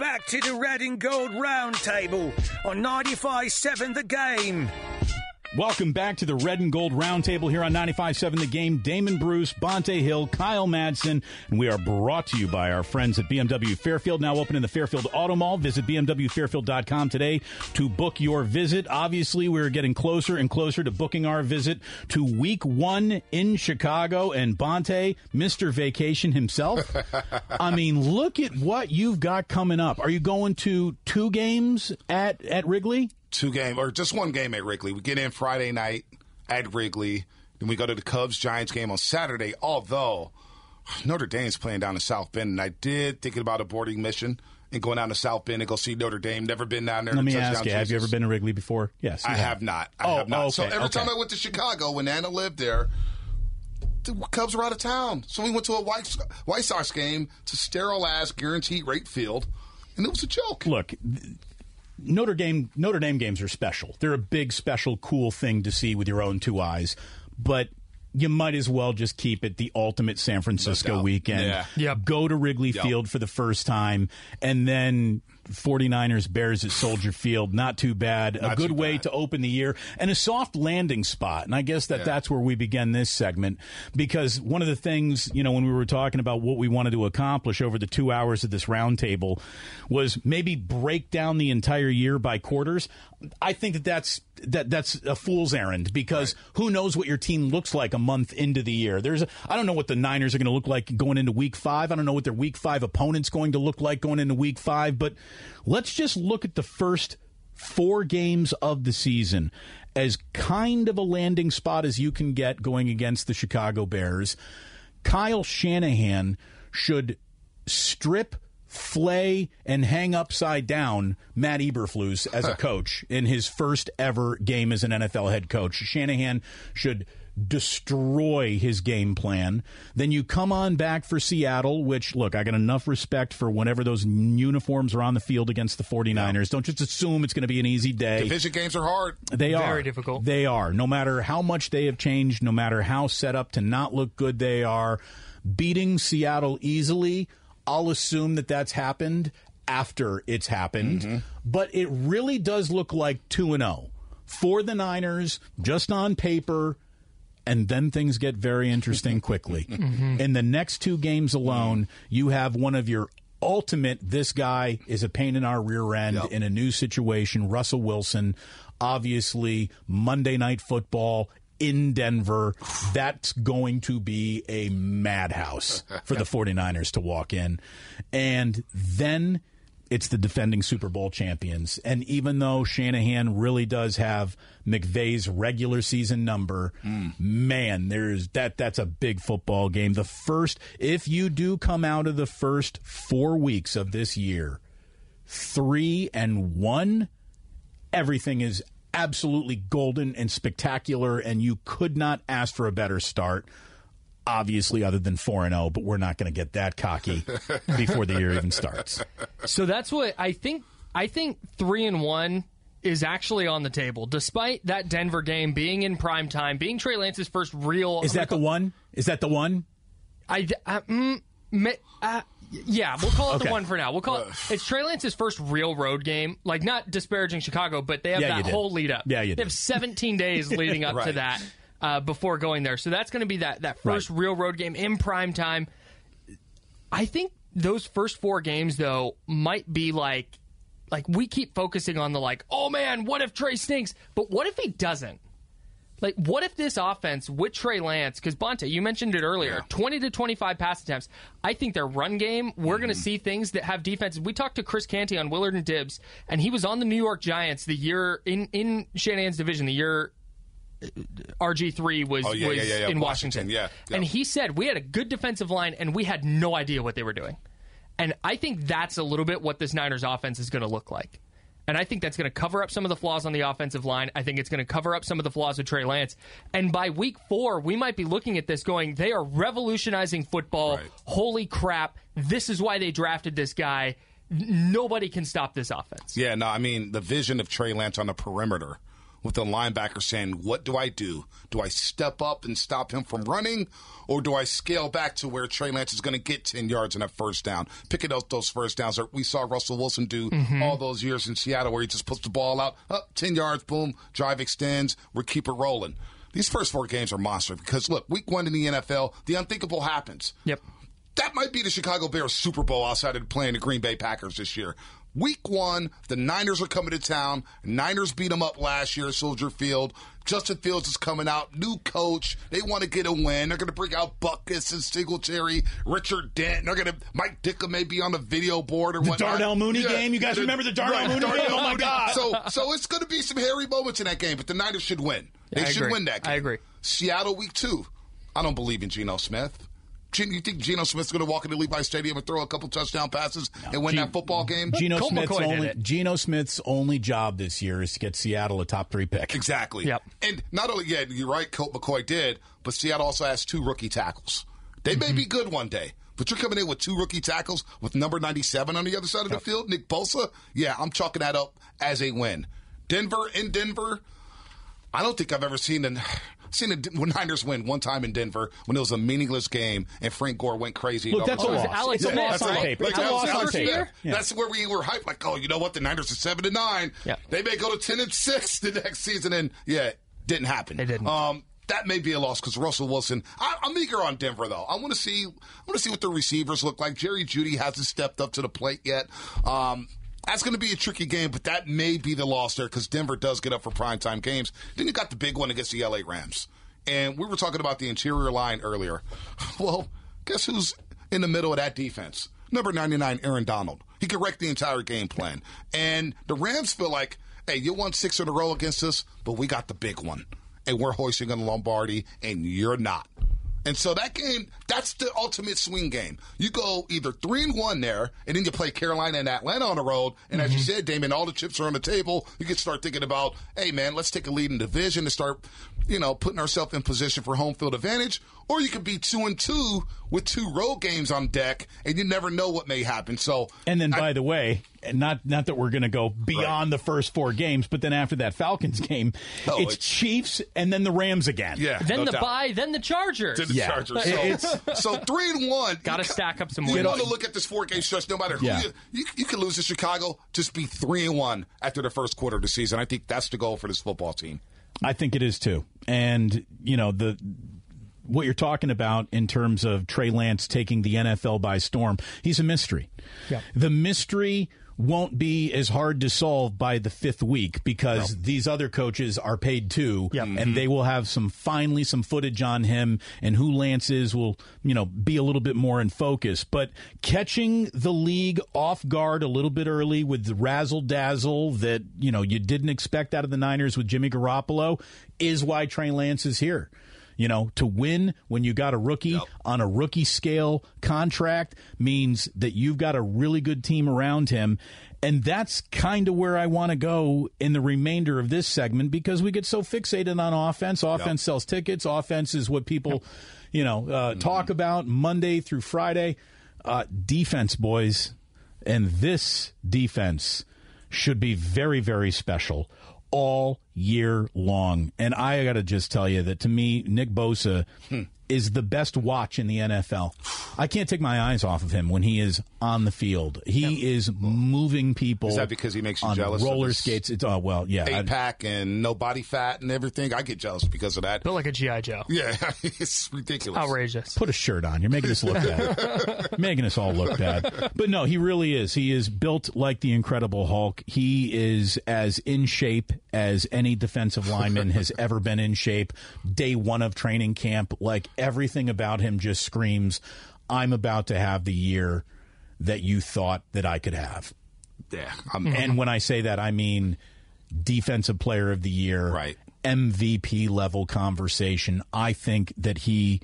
Back to the red and gold roundtable on 95.7 The Game. Welcome back to the Red and Gold Roundtable here on 95.7 The Game. Damon Bruce, Bonta Hill, Kyle Madsen, and we are brought to you by our friends at BMW Fairfield, now open in the Fairfield Auto Mall. Visit BMWFairfield.com today to book your visit. Obviously, we're getting closer and closer to booking our visit to week one in Chicago, and Bonta, Mr. Vacation himself. I mean, look at what you've got coming up. Are you going to two games at, at Wrigley? Two game or just one game at Wrigley. We get in Friday night at Wrigley. Then we go to the Cubs Giants game on Saturday. Although Notre Dame's playing down in South Bend, and I did thinking about a boarding mission and going down to South Bend and go see Notre Dame. Never been down there. Let me ask you: Have you ever been to Wrigley before? Yes, I have not. I Oh, have not. so every okay. time I went to Chicago when Anna lived there, the Cubs were out of town. So we went to a White, White Sox game to sterile ass guaranteed rate field, and it was a joke. Look, Notre Dame Notre Dame games are special. They're a big, special, cool thing to see with your own two eyes. But you might as well just keep it the ultimate San Francisco doubt. weekend. Yeah. Yep. Go to Wrigley Field for the first time, and then 49ers Bears at Soldier Field. Not too bad. a good way bad. to open the year and a soft landing spot. And I guess that that's where we begin this segment because one of the things, you know, when we were talking about what we wanted to accomplish over the two hours of this roundtable was maybe break down the entire year by quarters. I think that that's that that's a fool's errand because who knows what your team looks like a month into the year. There's a, I don't know what the Niners are going to look like going into week 5. I don't know what their week 5 opponent's going to look like going into week 5, but let's just look at the first four games of the season as kind of a landing spot as you can get going against the Chicago Bears. Kyle Shanahan should strip, flay, and hang upside down Matt Eberflus as a coach in his first ever game as an NFL head coach. Shanahan should destroy his game plan. Then you come on back for Seattle, which, look, I got enough respect for whenever those uniforms are on the field against the 49ers. Don't just assume it's going to be an easy day. Division games are hard. They are Very difficult. They are. No matter how much they have changed, no matter how set up to not look good they are, beating Seattle easily. I'll assume that that's happened after it's happened, mm-hmm. but it really does look like two and zero for the Niners, just on paper. And then things get very interesting quickly. Mm-hmm. Mm-hmm. In the next two games alone, you have one of your ultimate this guy is a pain in our rear end in a new situation. Russell Wilson, obviously, Monday Night Football in Denver. That's going to be a madhouse for the 49ers to walk in. And then it's the defending Super Bowl champions. And even though Shanahan really does have McVay's regular season number, man, there's that that's a big football game. The first if you do come out of the first 4 weeks of this year 3 and 1, everything is absolutely golden and spectacular and you could not ask for a better start. Obviously, other than 4 and 0, but we're not going to get that cocky before the year even starts. So that's what I think. I think three and one is actually on the table, despite that Denver game being in prime time, being Trey Lance's first real. Is that the one? Is that the one? I, uh, mm, me- uh, yeah, we'll call it Okay. the one for now. We'll call it. It's Trey Lance's first real road game. Like not disparaging Chicago, but they have Yeah, that whole lead up. Yeah, you They did. have 17 days leading up to that uh, before going there. So that's going to be that that first Right. real road game in prime time. I think those first four games though might be like like we keep focusing on the like, oh man, what if Trey stinks? But what if he doesn't? Like, what if this offense with Trey Lance, because Bonta you mentioned it earlier, Yeah. 20 to 25 pass attempts. I think their run game, we're going to Mm-hmm. see things that have defenses. We talked to Chris Canty on Willard and Dibbs, and he was on the New York Giants the year in, in Shanahan's division, the year RG3 was, Oh, yeah, was yeah, yeah, in Washington. Washington, yeah, yeah. And he said, we had a good defensive line, and we had no idea what they were doing. And I think that's a little bit what this Niners offense is going to look like. And I think that's going to cover up some of the flaws on the offensive line. I think it's going to cover up some of the flaws with Trey Lance. And by week four, we might be looking at this going, they are revolutionizing football. Right. Holy crap. This is why they drafted this guy. Nobody can stop this offense. Yeah, no, I mean the vision of Trey Lance on the perimeter with the linebacker saying, "What do I do? Do I step up and stop him from running, or do I scale back to where Trey Lance is going to get ten yards and a first down, picking up those first downs that we saw Russell Wilson do mm-hmm. all those years in Seattle, where he just puts the ball out, up ten yards, boom, drive extends, we keep it rolling." These first four games are monster because look, week one in the NFL, the unthinkable happens. Yep. That might be the Chicago Bears Super Bowl outside of playing the Green Bay Packers this year. Week one, the Niners are coming to town. Niners beat them up last year at Soldier Field. Justin Fields is coming out, new coach. They want to get a win. They're going to bring out Butkus and Singletary, Richard Dent. They're going to Mike Ditka may be on the video board or The whatnot. Darnell Mooney game? You guys remember the Darnell Mooney game? Oh, my God. So, so it's going to be some hairy moments in that game, but the Niners should win. They I should agree. win that game. I agree. Seattle week two. I don't believe in Geno Smith. Gen- You think Geno Smith's going to walk into Levi Stadium and throw a couple touchdown passes and win that football game? Geno Colt Smith's McCoy only. Geno Smith's only job this year is to get Seattle a top three pick. Exactly. Yep. And not only, yeah, you're right, Colt McCoy did, but Seattle also has two rookie tackles. They may mm-hmm. be good one day, but you're coming in with two rookie tackles with number 97 on the other side of the field, Nick Bosa. Yeah, I'm chalking that up as a win. Denver in Denver. I don't think I've ever seen an seen the Niners win one time in Denver when it was a meaningless game and Frank Gore went crazy. Look, that's a loss. Alex Smith, loss on tape. Like, that loss on tape. Yeah. That's where we were hyped. Like, oh, you know what? The Niners are seven to nine. Yeah. They may go to ten and six the next season, and yeah, didn't happen. It didn't. Um, that may be a loss because Russell Wilson. I, I'm eager on Denver though. I want to see. I want to see what the receivers look like. Jerry Jeudy hasn't stepped up to the plate yet. Um, that's going to be a tricky game, but that may be the loss there because Denver does get up for primetime games. Then you got the big one against the LA Rams. And we were talking about the interior line earlier. Well, guess who's in the middle of that defense? Number 99, Aaron Donald. He could wreck the entire game plan. And the Rams feel like, hey, you won six in a row against us, but we got the big one. And we're hoisting on Lombardi, and you're not. And so that game, that's the ultimate swing game. You go either three and one there, and then you play Carolina and Atlanta on the road. And as you mm-hmm. said, Damon, all the chips are on the table. You can start thinking about, hey man, let's take a lead in division and start, you know, putting ourselves in position for home field advantage. Or you could be two and two with two road games on deck, and you never know what may happen. So, And then, I- by the way, and not not that we're going to go beyond the first four games, but then after that Falcons game, Oh, it's, it's- Chiefs and then the Rams again. yeah, Then no the doubt. bye, then the Chargers. to the Yeah. Chargers. It- So, so three and one. Got to stack up some You wins. want to look at this four game stretch, no matter who Yeah. you, you, you can lose to Chicago, just be three and one after the first quarter of the season. I think that's the goal for this football team. I think it is too. And you know the what you're talking about in terms of Trey Lance taking the NFL by storm. He's a mystery. Yep. The mystery won't be as hard to solve by the fifth week because these other coaches are paid too, Yep. and mm-hmm. they will have some finally some footage on him and who Lance is will you know be a little bit more in focus. But catching the league off guard a little bit early with the razzle dazzle that you know you didn't expect out of the Niners with Jimmy Garoppolo is why Trey Lance is here. You know, to win when you got a rookie on a rookie scale contract means that you've got a really good team around him. And that's kind of where I want to go in the remainder of this segment because we get so fixated on offense. Offense sells tickets. Offense is what people, you know, uh, talk about Monday through Friday. Uh, defense, boys. And this defense should be very, very special all year long. And I got to just tell you that to me, Nick Bosa hmm. Is the best watch in the NFL. I can't take my eyes off of him when he is on the field. He is moving people. Is that because he makes you on jealous Roller his skates. It's oh well, yeah. Eight pack and no body fat and everything. I get jealous because of that. Built like a GI Joe. Yeah, it's ridiculous. Outrageous. Put a shirt on. You're making us look bad. making us all look bad. But no, he really is. He is built like the Incredible Hulk. He is as in shape as any defensive lineman has ever been in shape. Day one of training camp, like everything about him just screams, I'm about to have the year that you thought that I could have. Yeah, I'm, And mm-hmm. when I say that, I mean defensive player of the year, Right. MVP level conversation. I think that he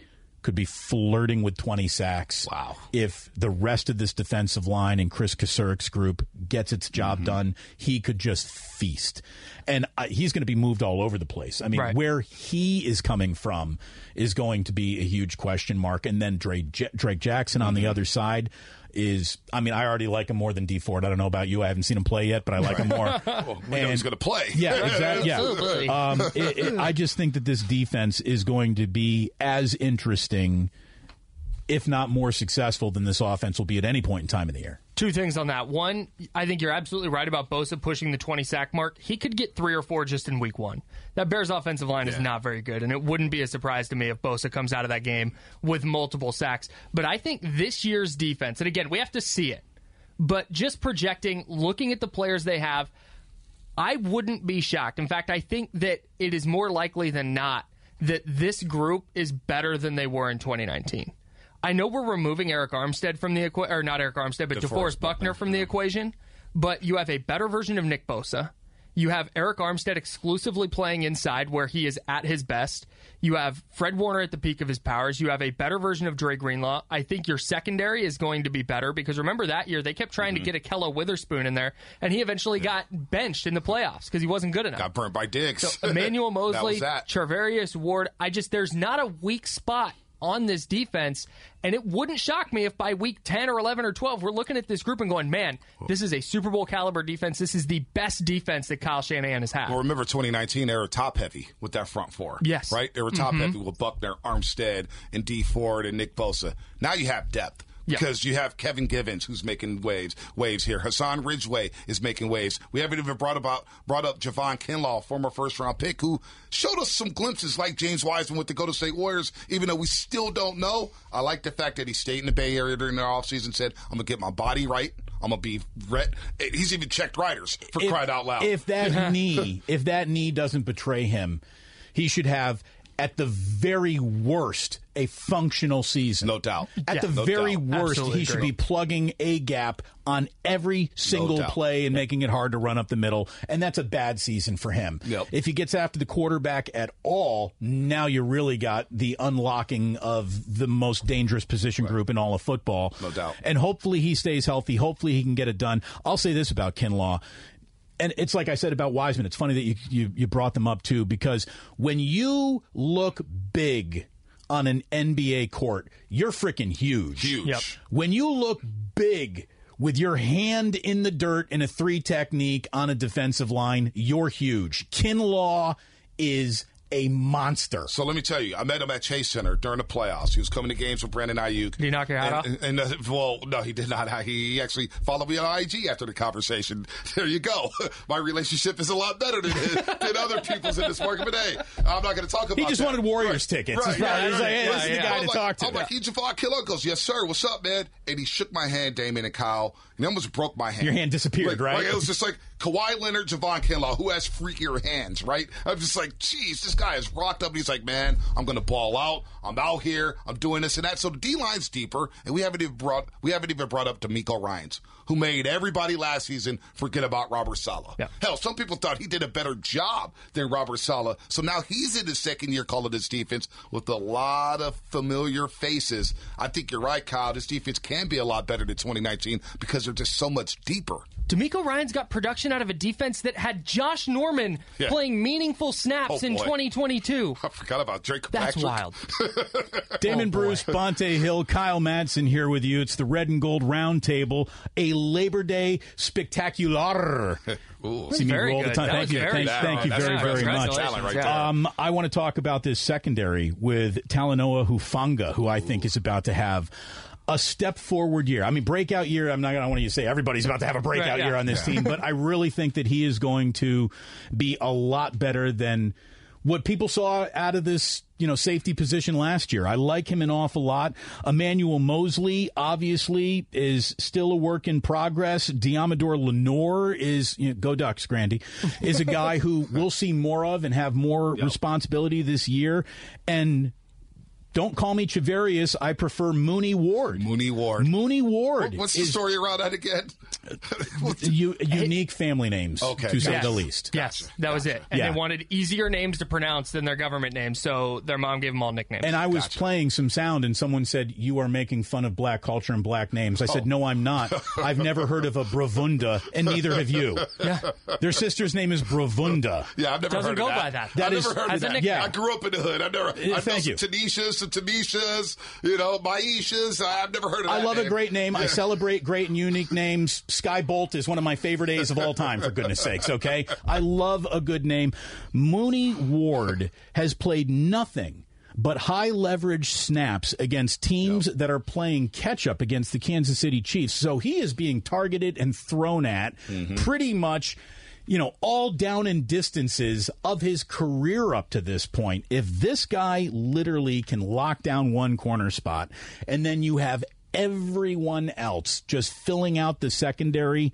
could be flirting with 20 sacks. Wow. If the rest of this defensive line and Kris Kocurek's group gets its job Mm-hmm. done, he could just feast. And uh, he's going to be moved all over the place. I mean, Right. where he is coming from is going to be a huge question mark. And then Drake, J- Drake Jackson on Mm-hmm. the other side is, I mean, I already like him more than D Ford. I don't know about you. I haven't seen him play yet, but I like him more. well, we know he's going to play. Yeah, exactly. Yeah. Um, it, it, I just think that this defense is going to be as interesting, if not more successful, than this offense will be at any point in time in the year. Two things on that. One, I think you're absolutely right about Bosa pushing the 20 sack mark. He could get three or four just in week one. That Bears offensive line is not very good, and it wouldn't be a surprise to me if Bosa comes out of that game with multiple sacks. But I think this year's defense, and again, we have to see it, but just projecting, looking at the players they have, I wouldn't be shocked. In fact, I think that it is more likely than not that this group is better than they were in 2019. I know we're removing Arik Armstead from the equation, or not Arik Armstead, but DeForest Buckner from the equation. But you have a better version of Nick Bosa. You have Arik Armstead exclusively playing inside where he is at his best. You have Fred Warner at the peak of his powers. You have a better version of Dre Greenlaw. I think your secondary is going to be better because remember that year they kept trying Mm-hmm. to get Ahkello Witherspoon in there, and he eventually got benched in the playoffs because he wasn't good enough. Got burnt by Diggs. So Emmanuel Moseley, that. Charvarius Ward. I just there's not a weak spot on this defense, and it wouldn't shock me if by week ten or eleven or twelve we're looking at this group and going, man, this is a Super Bowl caliber defense. This is the best defense that Kyle Shanahan has had. Well, remember 2019, they were top heavy with that front four. Yes. Right? They were top mm-hmm. heavy with Buckner, Armstead, and D Ford and Nick Bosa. Now you have depth. Yeah. Because you have Kevin Givens who's making waves waves here. Hassan Ridgeway is making waves. We haven't even brought about brought up Javon Kinlaw, former first round pick, who showed us some glimpses like James Wiseman with the Golden State Warriors, even though we still don't know. I like the fact that he stayed in the Bay Area during their offseason, said, I'm gonna get my body right. I'm gonna be ret he's even checked riders for If- crying out loud. If that knee, if that knee doesn't betray him, he should have at the very worst a functional season. No doubt. At Yeah. the No very doubt. worst, Absolutely he should agree. be plugging a gap on every single doubt. play and making it hard to run up the middle. And that's a bad season for him. Yep. If he gets after the quarterback at all, now you really got the unlocking of the most dangerous position group in all of football. No doubt. And hopefully he stays healthy. Hopefully he can get it done. I'll say this about Kinlaw. And it's like I said about Wiseman. It's funny that you, you, you brought them up too, because when you look big on an NBA court, you're freaking huge. Huge. Yep. When you look big with your hand in the dirt in a three technique on a defensive line, you're huge. Kinlaw is a monster. So let me tell you, I met him at Chase Center during the playoffs. He was coming to games with Brandon Aiyuk. Did he knock your hat and, And, and, uh, well, no, he did not. He actually followed me on IG after the conversation. There you go. My relationship is a lot better than, than other people's in this market. But hey, I'm not going to talk about. He just that. wanted Warriors Right. tickets. Right. He's probably- Yeah, he's right. like, hey, this is the guy I'm to like- talk to. I'm like, he Javon Killer goes, yes, sir. What's up, man? And he shook my hand, Damon and Kyle, and he almost broke my hand. Your hand disappeared, Like- right? like, it was just like Kawhi Leonard, Javon Kinlaw, who has freakier hands, right? I'm just like, geez, this guy is rocked up. He's like, man, I'm going to ball out. I'm out here. I'm doing this and that. So the D line's deeper, and we haven't even brought we haven't even brought up DeMeco Ryans, who made everybody last season forget about Robert Saleh. Yeah. Hell, some people thought he did a better job than Robert Saleh. So now he's in his second year calling this defense with a lot of familiar faces. I think you're right, Kyle. This defense can be a lot better than 2019 because they're just so much deeper. DeMeco Ryan's got production out of a defense that had Josh Norman Yeah. playing meaningful snaps Oh, in boy. 2022. I forgot about Drake. That's Patrick. wild. Damon Oh. Bruce, Bonta Hill, Kyle Madsen here with you. It's the Red and Gold Roundtable, a Labor Day spectacular. Ooh. See me Very roll the good. tongue. That Thank you, very thank, thank you That's very, very much. Right. Um, I want to talk about this secondary with Talanoa Hufanga, who I think is about to have a step forward year. I mean, breakout year. I'm not going to want you to say everybody's about to have a breakout Right, yeah. year on this team, but I really think that he is going to be a lot better than what people saw out of this, you know, safety position last year. I like him an awful lot. Emmanuel Moseley, obviously, is still a work in progress. Deommodore Lenoir is, you know, go Ducks, Grandy, is a guy who we'll see more of and have more responsibility this year. And don't call me Chavarius. I prefer Mooney Ward. Mooney Ward. Mooney Ward. What's the is story around that again? U- unique family names, Okay, to say the least. Yes, that was it. And Yeah. they wanted easier names to pronounce than their government names, so their mom gave them all nicknames. And I was playing some sound, and someone said, "You are making fun of black culture and black names." I said, Oh. "No, I'm not. I've never heard of a Bravunda, and neither have you." yeah. Their sister's name is Bravunda. yeah, I've never Doesn't heard go of that. by that. That I've is- never heard of a that. nickname. Yeah. I grew up in the hood. I've never. I know thank some you. Tanishas, some Tamishas, you know, Maishas. I've never heard of I love a great name. I celebrate great and unique names. Skye Bolt is one of my favorite A's of all time, for goodness sakes, okay? I love a good name. Mooney Ward has played nothing but high leverage snaps against teams that are playing catch up against the Kansas City Chiefs. So he is being targeted and thrown at mm-hmm. pretty much you know, all down in distances of his career up to this point. If this guy literally can lock down one corner spot and then you have everyone else just filling out the secondary,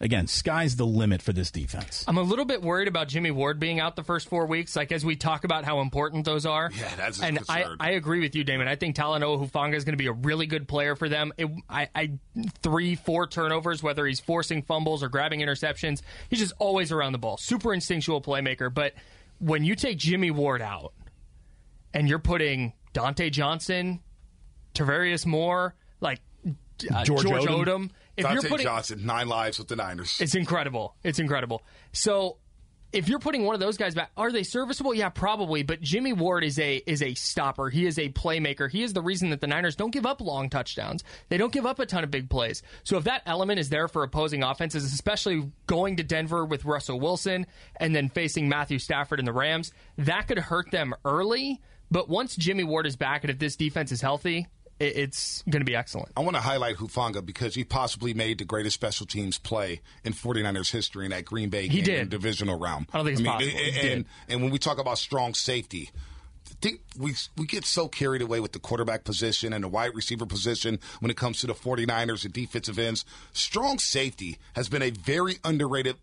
again, sky's the limit for this defense. I'm a little bit worried about Jimmy Ward being out the first four weeks, like as we talk about how important those are. Yeah, that's a and I. I agree with you, Damon. I think Talanoa Hufanga is going to be a really good player for them. It, I, I three, four turnovers, whether he's forcing fumbles or grabbing interceptions, he's just always around the ball. Super instinctual playmaker. But when you take Jimmy Ward out and you're putting Dontae Johnson, Tarvarius Moore, like uh, George George, Odum. Odum, if Dontae you're putting Johnson, nine lives with the Niners. it's incredible. It's incredible. So if you're putting one of those guys back, are they serviceable? Yeah, probably. But Jimmy Ward is a is a stopper. He is a playmaker. He is the reason that the Niners don't give up long touchdowns. They don't give up a ton of big plays. So if that element is there for opposing offenses, especially going to Denver with Russell Wilson and then facing Matthew Stafford and the Rams, that could hurt them early. But once Jimmy Ward is back and if this defense is healthy, it's going to be excellent. I want to highlight Hufanga because he possibly made the greatest special teams play in 49ers history in that Green Bay He game did. divisional round. I don't think it's possible. And, He and, did. and when we talk about strong safety, I think we we get so carried away with the quarterback position and the wide receiver position when it comes to the 49ers and defensive ends. Strong safety has been a very underrated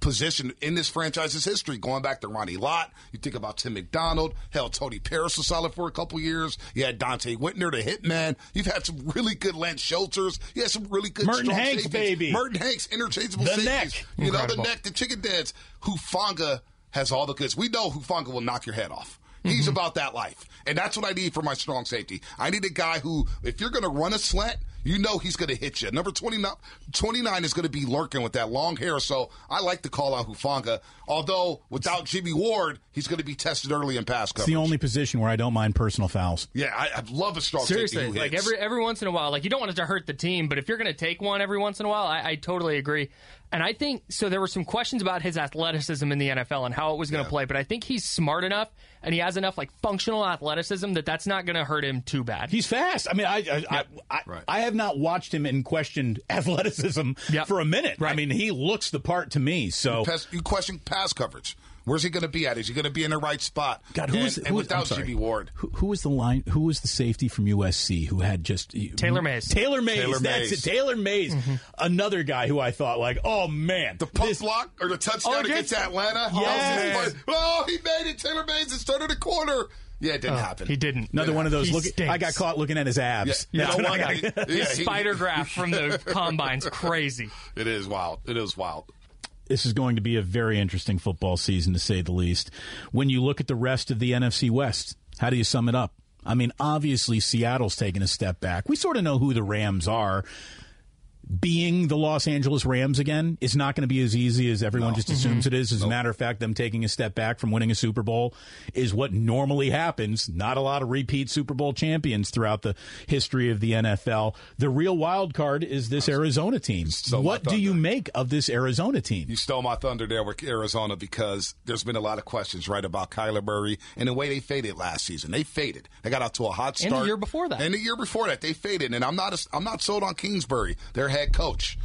position in this franchise's history, going back to Ronnie Lott. You think about Tim McDonald. Hell, Tony Parrish was solid for a couple years. You had Donte Whitner, the hitman. You've had some really good Lance Schulters. You had some really good Merton strong Hanks, safeties. baby. Merton Hanks, interchangeable The safeties. neck. You know, the neck, the chicken dance. Hufanga has all the goods. We know Hufanga will knock your head off. He's Mm-hmm. about that life. And that's what I need for my strong safety. I need a guy who, if you're going to run a slant, you know he's going to hit you. Number 29, 29 is going to be lurking with that long hair. So I like to call out Hufanga. Although without Jimmy Ward, he's going to be tested early in pass coverage. It's the only position where I don't mind personal fouls. yeah, I, I love a strong Seriously, safety who like every every once in a while, like you don't want it to hurt the team, but if you're going to take one every once in a while, I, I totally agree. And I think so. There were some questions about his athleticism in the NFL and how it was going to play, but I think he's smart enough and he has enough like functional athleticism that that's not going to hurt him too bad. He's fast. I mean, I I, I, I, Right. I have not watched him and questioned athleticism Yep. for a minute. I mean, he looks the part to me. So Pass, you question pass coverage. Where's he going to be at? Is he going to be in the right spot? God, who and, was and who was- without. Jimmy Ward? Who, who was the line? Who was the safety from USC who had just Taylor Mays. Taylor Mays. Taylor that's Mays. it. Taylor Mays. Mm-hmm. Another guy who I thought like, oh man, The pump this- block or the touchdown Oh, against yes. Atlanta? Yes. Oh, oh, he made it. Taylor Mays is turning the corner. Yeah, it didn't oh, happen. Oh, He didn't. Another one of those. He Look, stinks. I got caught looking at his abs. Yeah. That's You know I what? got- Yeah, His he- spider graph from the combine's crazy. It is wild. It is wild. This is going to be a very interesting football season to say the least. When you look at the rest of the NFC West, how do you sum it up? I mean, obviously Seattle's taken a step back. We sort of know who the Rams are. Being the Los Angeles Rams again is not going to be as easy as everyone just assumes mm-hmm. it is. As a matter of fact, them taking a step back from winning a Super Bowl is what normally happens. Not a lot of repeat Super Bowl champions throughout the history of the NFL. The real wild card is this Arizona team. So what do you make of this Arizona team? You stole my thunder there with Arizona because there's been a lot of questions, right, about Kyler Murray and the way they faded last season. They faded. They got out to a hot start. And the year before that. And the year before that, they faded. And I'm not a, I'm not sold on Kingsbury, their head coach.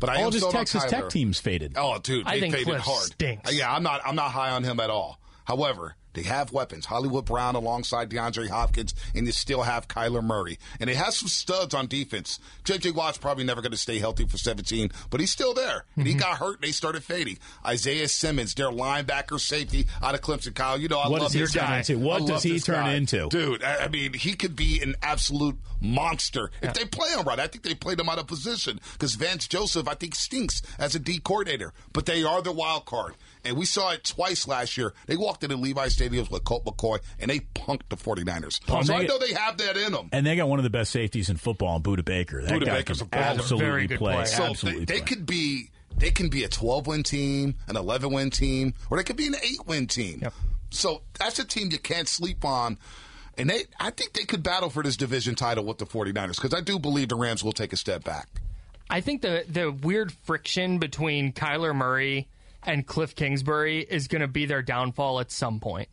But I All am of his sold Texas Tech teams faded. Oh, dude, I they think faded Cliff hard. stinks. Yeah, I'm not. I'm not high on him at all. However, they have weapons. Hollywood Brown alongside DeAndre Hopkins, and you still have Kyler Murray. And they have some studs on defense. JJ Watt's probably never going to stay healthy for 17, but he's still there. And he Mm-hmm. got hurt, and they started fading. Isaiah Simmons, their linebacker safety out of Clemson. Kyle, you know I What love he this guy. into? What I does he turn guy. into? Dude, I I mean, he could be an absolute monster if they play him right. I think they played him out of position because Vance Joseph, I think, stinks as a D coordinator. But they are the wild card, and we saw it twice last year. They walked into Levi Stadiums with Colt McCoy, and they punked the 49ers. Punked. so I know they have that in them. And they got one of the best safeties in football, in Budda Baker. That Budda guy Baker's can a baller. absolutely Very good play. player. So absolutely they, they could be they can be a 12 win team, an 11 win team, or they could be an 8 win team. Yep. So that's a team you can't sleep on. And they I think they could battle for this division title with the 49ers because I do believe the Rams will take a step back. I think the the weird friction between Kyler Murray and Cliff Kingsbury is going to be their downfall at some point.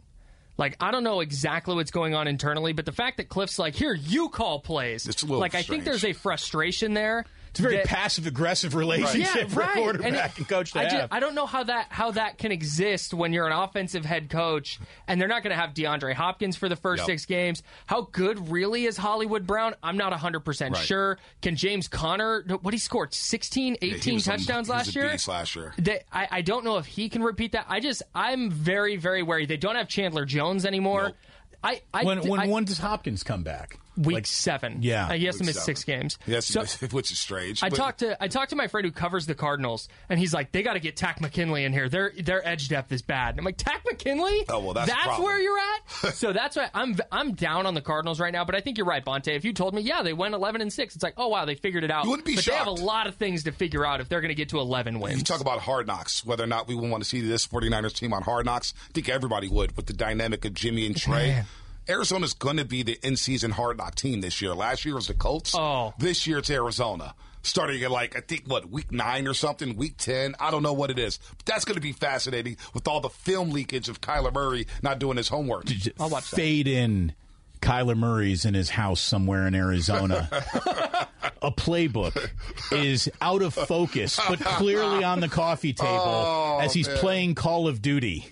Like I don't know exactly what's going on internally, but the fact that Cliff's like, "Here, you call plays," It's a little like I think there's a frustration there. It's a very that- passive aggressive relationship yeah, for right. a quarterback it- and, coach to I, have. ju- I don't know how that how that can exist when you're an offensive head coach and they're not going to have DeAndre Hopkins for the first Yep. six games. How good really is Hollywood Brown? I'm not 100 percent Right. sure. Can James Conner? What he scored 16, 18 Yeah, he a- touchdowns he last year. last year. They, I, I don't know if he can repeat that. I just I'm very very wary. They don't have Chandler Jones anymore. Nope. I, I when when I- when does Hopkins come back? Week Like, seven. yeah. He has to miss seven. six games. Yes, So- which is strange. I but- talked to I talked to my friend who covers the Cardinals, and he's like, they got to get Takk McKinley in here. Their their edge depth is bad. And I'm like, Takk McKinley? Oh, well, that's a where you're at. so that's why I'm I'm down on the Cardinals right now. But I think you're right, Bonta. If you told me, yeah, they went 11 and six, it's like, oh wow, they figured it out. You wouldn't be but they have a lot of things to figure out if they're going to get to 11 wins. You talk about hard knocks, whether or not we would want to see this 49ers team on hard knocks. I think everybody would with the dynamic of Jimmy and Trey. Man. Arizona's going to be the in season hard knock team this year. Last year was the Colts. Oh. This year it's Arizona. Starting at like, I think, what, week nine or something, week 10. I don't know what it is. But that's going to be fascinating with all the film leakage of Kyler Murray not doing his homework. I'll watch that. Fade in. Kyler Murray's in his house somewhere in Arizona. a playbook is out of focus, but clearly on the coffee table Oh, as he's man. playing Call of Duty.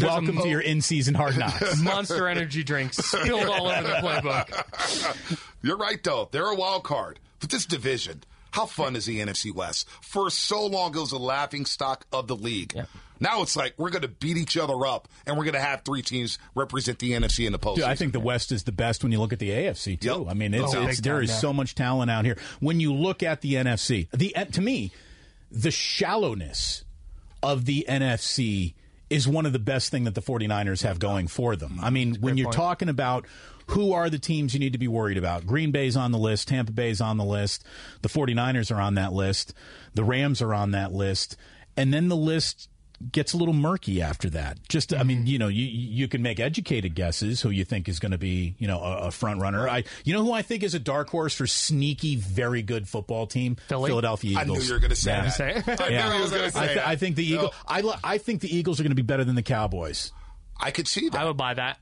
A Welcome mo- to your in-season hard knocks. Monster energy drinks spilled all over the playbook. You're right, though. They're a wild card. But this division, how fun is the NFC West? For so long, it was a laughing stock of the league. Now it's like we're going to beat each other up, and we're going to have three teams represent the NFC in the postseason. Dude, I think the West is the best when you look at the AFC too. Yep. I mean, it's, Oh, it's big there time, is yeah. so much talent out here. When you look at the NFC, the to me, the shallowness of the NFC is one of the best thing that the 49ers have going for them. I mean, when you're point. talking about who are the teams you need to be worried about? Green Bay's on the list, Tampa Bay's on the list, the 49ers are on that list, the Rams are on that list, and then the list gets a little murky after that. Just, I Mm-hmm. mean, you know, you you can make educated guesses who you think is going to be, you know, a, a front runner. I, you know, who I think is a dark horse for sneaky, very good football team, Philly? Philadelphia I knew you were going to say Yeah. that. I Yeah. knew you were going to say I, th- that. I think the Eagle. No, I, lo- I think the Eagles are going to be better than the Cowboys. I could see that. I would buy that.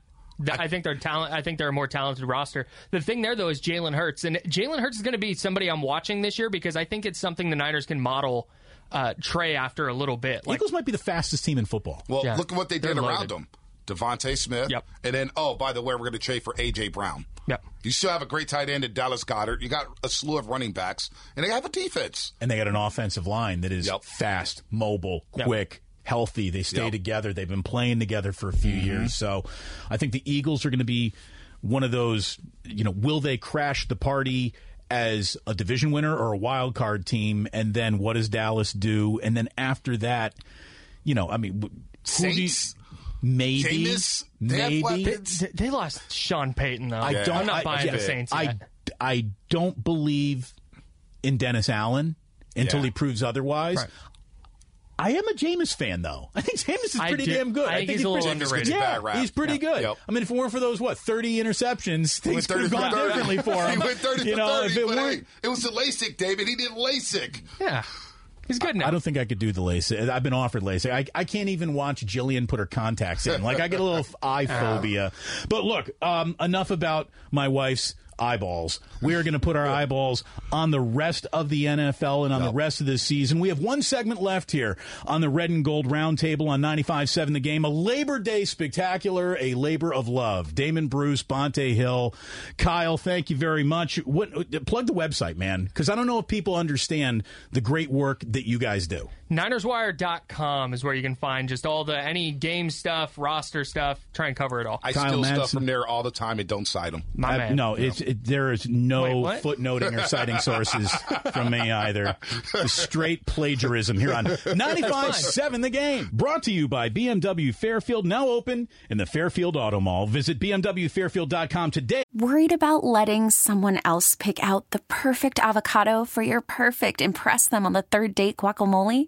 I think they're talent. I think they're a more talented roster. The thing there, though, is Jalen Hurts, and Jalen Hurts is going to be somebody I'm watching this year because I think it's something the Niners can model uh, Trey after a little bit. Like, Eagles might be the fastest team in football. well, Yeah. look at what they They're did around loaded. them. DeVonta Smith. Yep. And then, oh, by the way, we're going to trade for A.J. Brown. Yep. You still have a great tight end at Dallas Goedert. You got a slew of running backs, and they have a defense. and they got an offensive line that is Yep. fast, mobile, Yep. quick, healthy. They stay Yep. together. They've been playing together for a few years. So I think the Eagles are going to be one of those, you know, will they crash the party as a division winner or a wild card team? And then what does Dallas do? And then after that, you know, I mean, who do you, Saints? maybe, Jameis? Maybe. they, they lost Sean Payton though. I don't. I'm not I, buying yeah, the Saints I, yet. I don't believe in Dennis Allen. until Yeah. he proves otherwise. Right. I am a Jameis fan, though. I think Jameis is pretty do- damn good. I think he's a little pretty, underrated. Yeah, he's pretty good. Yep. I mean, if it weren't for those what thirty interceptions, things could have gone 30. differently for him. He went 30 you for know, 30, if it weren't, hey, it was the LASIK, David. He did LASIK. Yeah. He's good now. I don't think I could do the LASIK. I've been offered LASIK. I, I can't even watch Jillian put her contacts in. Like I get a little eye phobia. But look, um, enough about my wife's eyeballs. We are going to put our eyeballs on the rest of the NFL and on the rest of this season. We have one segment left here on the Red and Gold Roundtable on 95.7 The Game. A Labor Day spectacular, a labor of love. Damon Bruce, Bonta Hill, Kyle. Thank you very much. What, plug the website, man, because I don't know if people understand the great work that you guys do. NinersWire.com is where you can find just all the any game stuff, roster stuff. Try and cover it all. I Kyle steal Madsen. stuff from there all the time and don't cite them. My I- man. no, it's it, there is no Wait, footnoting or citing sources from me either. Straight plagiarism here on 95.7 The Game. Brought to you by BMW Fairfield, now open in the Fairfield Auto Mall. Visit BMWFairfield.com today. Worried about letting someone else pick out the perfect avocado for your perfect impress them on the third date guacamole?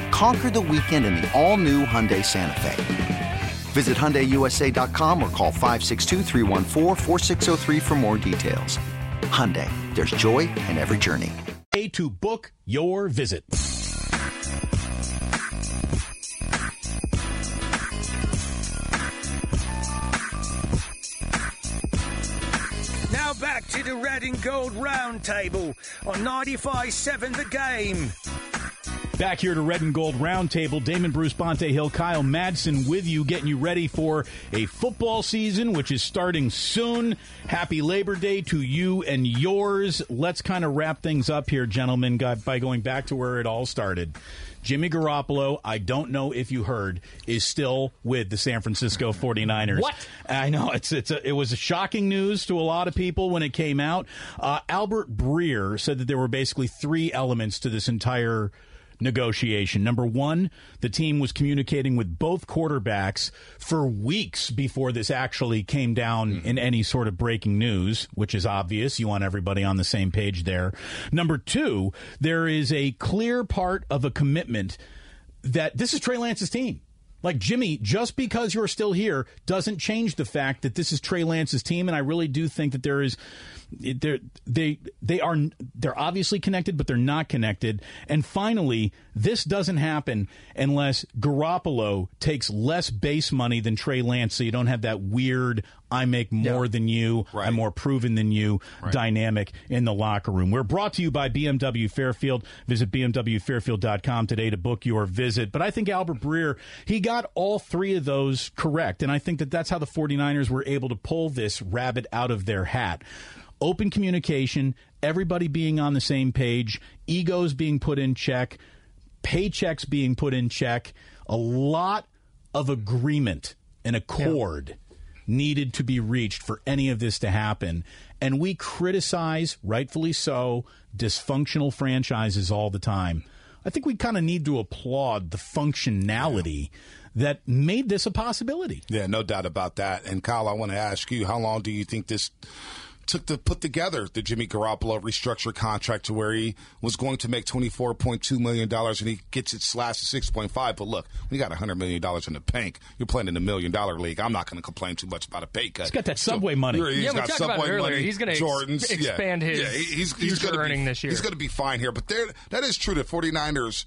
Conquer the weekend in the all new Hyundai Santa Fe. Visit HyundaiUSA.com or call 562-314-4603 for more details. Hyundai, there's joy in every journey. A to book your visit. Now back to the red and gold round table on 95.7 The Game. Back here to Red and Gold Roundtable, Damon Bruce, Bonta Hill, Kyle Madsen with you, getting you ready for a football season, which is starting soon. Happy Labor Day to you and yours. Let's kind of wrap things up here, gentlemen, by going back to where it all started. Jimmy Garoppolo, I don't know if you heard, is still with the San Francisco 49ers. What? I know it's it's a, it was a shocking news to a lot of people when it came out. Uh, Albert Breer said that there were basically three elements to this entire negotiation. Number one, the team was communicating with both quarterbacks for weeks before this actually came down hmm. in any sort of breaking news, which is obvious. You want everybody on the same page there. Number two, there is a clear part of a commitment that this is Trey Lance's team. Like Jimmy, just because you're still here doesn't change the fact that this is Trey Lance's team, and I really do think that there is, they're, they they are they're obviously connected, but they're not connected. And finally, this doesn't happen unless Garoppolo takes less base money than Trey Lance, so you don't have that weird "I make more than you, Right. I'm more proven than you" dynamic in the locker room. We're brought to you by BMW Fairfield. Visit bmwfairfield.com today to book your visit. But I think Albert Breer, he got all three of those correct. And I think that that's how the 49ers were able to pull this rabbit out of their hat. Open communication, everybody being on the same page, egos being put in check, paychecks being put in check, a lot of agreement and accord needed to be reached for any of this to happen. And we criticize, rightfully so, dysfunctional franchises all the time. I think we kind of need to applaud the functionality that made this a possibility. Yeah, no doubt about that. And Kyle, I want to ask you, how long do you think this took to put together the Jimmy Garoppolo restructure contract to where he was going to make $24.2 million and he gets it slashed to 6.5. But look, when you got $100 million in the bank, you're playing in the million dollar league. I'm not going to complain too much about a pay cut. He's got that Subway money. He's Yeah, we got talked about it earlier. money. He's gonna ex- Jordans. Yeah. expand his yeah, he's, future he's gonna be, earning this year. He's going to be fine here. But there, that is true. The 49ers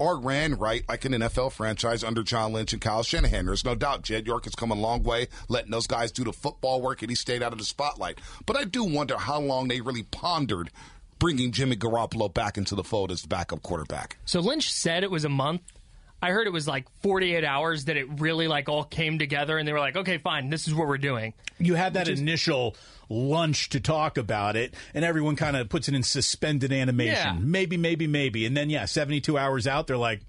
are ran right like an NFL franchise under John Lynch and Kyle Shanahan. There's no doubt Jed York has come a long way, letting those guys do the football work, and he stayed out of the spotlight. But I do wonder how long they really pondered bringing Jimmy Garoppolo back into the fold as the backup quarterback. So Lynch said it was a month. I heard it was like 48 hours that it really like all came together, and they were like, "Okay, fine, this is what we're doing." You had that initial lunch to talk about it, and everyone kind of puts it in suspended animation. Yeah. Maybe, maybe, maybe. And then, yeah, 72 hours out, they're like,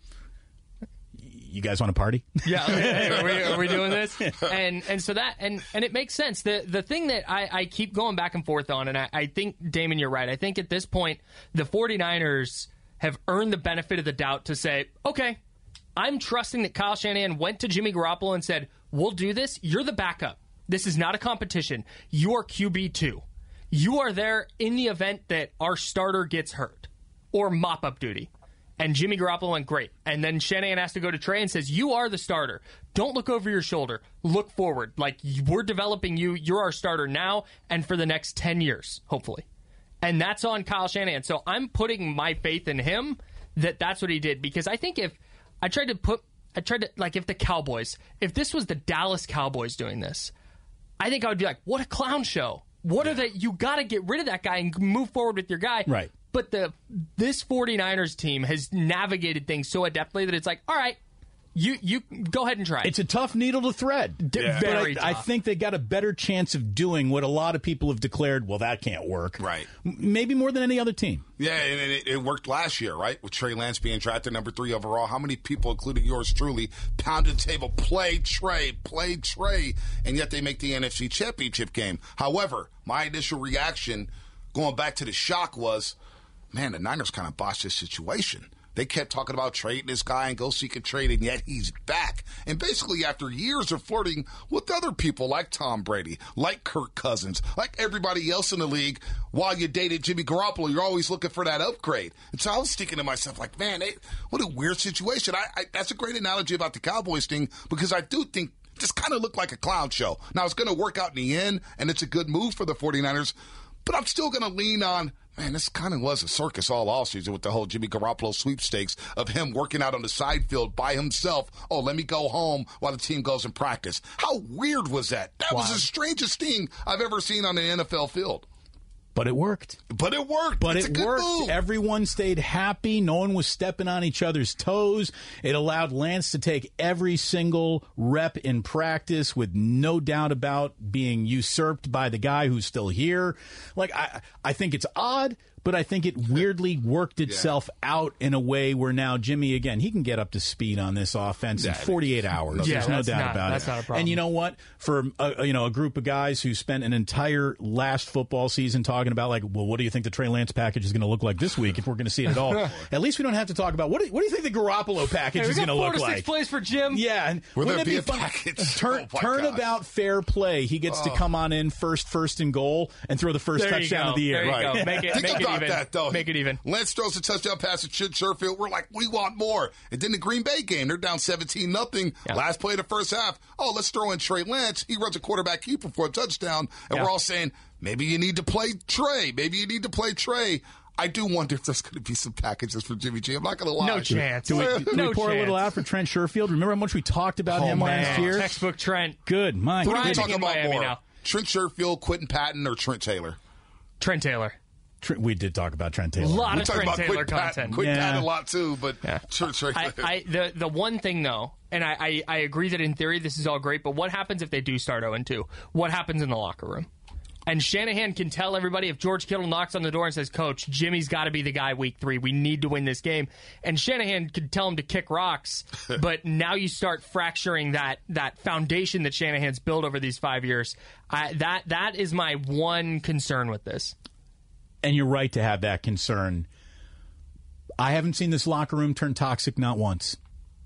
you guys want to party? Yeah, hey, are, we, are we doing this? And and so that and and it makes sense. The the thing that I, I keep going back and forth on, and I, I think Damon, you're right. I think at this point, the 49ers have earned the benefit of the doubt to say, okay, I'm trusting that Kyle Shanahan went to Jimmy Garoppolo and said, "We'll do this. You're the backup. This is not a competition. You are QB two. You are there in the event that our starter gets hurt or mop up duty." And Jimmy Garoppolo went great. And then Shanahan has to go to Trey and says, "You are the starter. Don't look over your shoulder. Look forward. Like we're developing you. You're our starter now and for the next ten years, hopefully." And that's on Kyle Shanahan. So I'm putting my faith in him that that's what he did because I think if I tried to put, I tried to like if the Cowboys, if this was the Dallas Cowboys doing this, I think I would be like, what a clown show. What are they? You got to get rid of that guy and move forward with your guy. Right. But the this 49ers team has navigated things so adeptly that it's like, all right, you you go ahead and try. it. It's a tough needle to thread. D- But very I, I tough. think they got a better chance of doing what a lot of people have declared, well, that can't work. Right. M- Maybe more than any other team. Yeah, and it, it worked last year, right? With Trey Lance being drafted number three overall. How many people, including yours truly, pounded the table, play Trey, play Trey, and yet they make the NFC Championship game? However, my initial reaction, going back to the shock, was, man, the Niners kind of botched this situation. They kept talking about trading this guy and go seek a trade, and yet he's back. And basically, after years of flirting with other people like Tom Brady, like Kirk Cousins, like everybody else in the league, while you dated Jimmy Garoppolo, you're always looking for that upgrade. And so I was thinking to myself, like, man, they, what a weird situation. I, I, that's a great analogy about the Cowboys thing because I do think this kind of looked like a clown show. Now, it's going to work out in the end, and it's a good move for the 49ers, but I'm still going to lean on, man, this kind of was a circus all offseason with the whole Jimmy Garoppolo sweepstakes of him working out on the side field by himself. Oh, let me go home while the team goes in practice. How weird was that? That was the strangest thing I've ever seen on an NFL field. But it worked. But it worked. But it's it worked. move. Everyone stayed happy. No one was stepping on each other's toes. It allowed Lance to take every single rep in practice with no doubt about being usurped by the guy who's still here. Like I I think it's odd, but I think it weirdly worked itself out in a way where now Jimmy again, he can get up to speed on this offense in 48 hours. Yeah, There's no doubt not- about that's it. not a problem. And you know what? For a, you know a group of guys who spent an entire last football season talking about like, well, what do you think the Trey Lance package is going to look like this week if we're going to see it at all? at least we don't have to talk about what do, what do you think the Garoppolo package Hey, is going to four look to six like? plays for Jim. Yeah, and Will wouldn't there it be be a fun? package? Turn, Oh, my turnabout fair play. He gets to oh. come on in first, first and goal, and throw the first There you touchdown go. of the year. There you Right. go. Make it, Think make it about even. that, though. Make it even. Lance throws a touchdown pass to Chin Sherfield. We're like, we want more. And then the Green Bay game, they're down 17 nothing. Yeah. Last play of the first half. Oh, let's throw in Trey Lance. He runs a quarterback keeper for a touchdown. And Yeah. we're all saying, maybe you need to play Trey. Maybe you need to play Trey. I do wonder if there's going to be some packages for Jimmy G. I'm not going to lie. No chance. Do we, do no we pour a little out for Trent Sherfield? Remember how much we talked about Oh, him man. last year? Textbook Trent. Good, my Who are we talking about Miami more? now. Trent Sherfield, Quinton Patton, or Trent Taylor? Trent Taylor. Tr- We did talk about Trent Taylor. A lot We of talk Trent about Taylor Quinton Patton. content. Quentin Yeah. Patton a lot too, but Yeah. Trent Taylor. I, I the the one thing though, and I, I, I agree that in theory this is all great, but what happens if they do start 0 2? What happens in the locker room? And Shanahan can tell everybody if George Kittle knocks on the door and says, Coach, Jimmy's got to be the guy week three. We need to win this game. And Shanahan could tell him to kick rocks, but now you start fracturing that that foundation that Shanahan's built over these five years. I, that That is my one concern with this. And you're right to have that concern. I haven't seen this locker room turn toxic not once.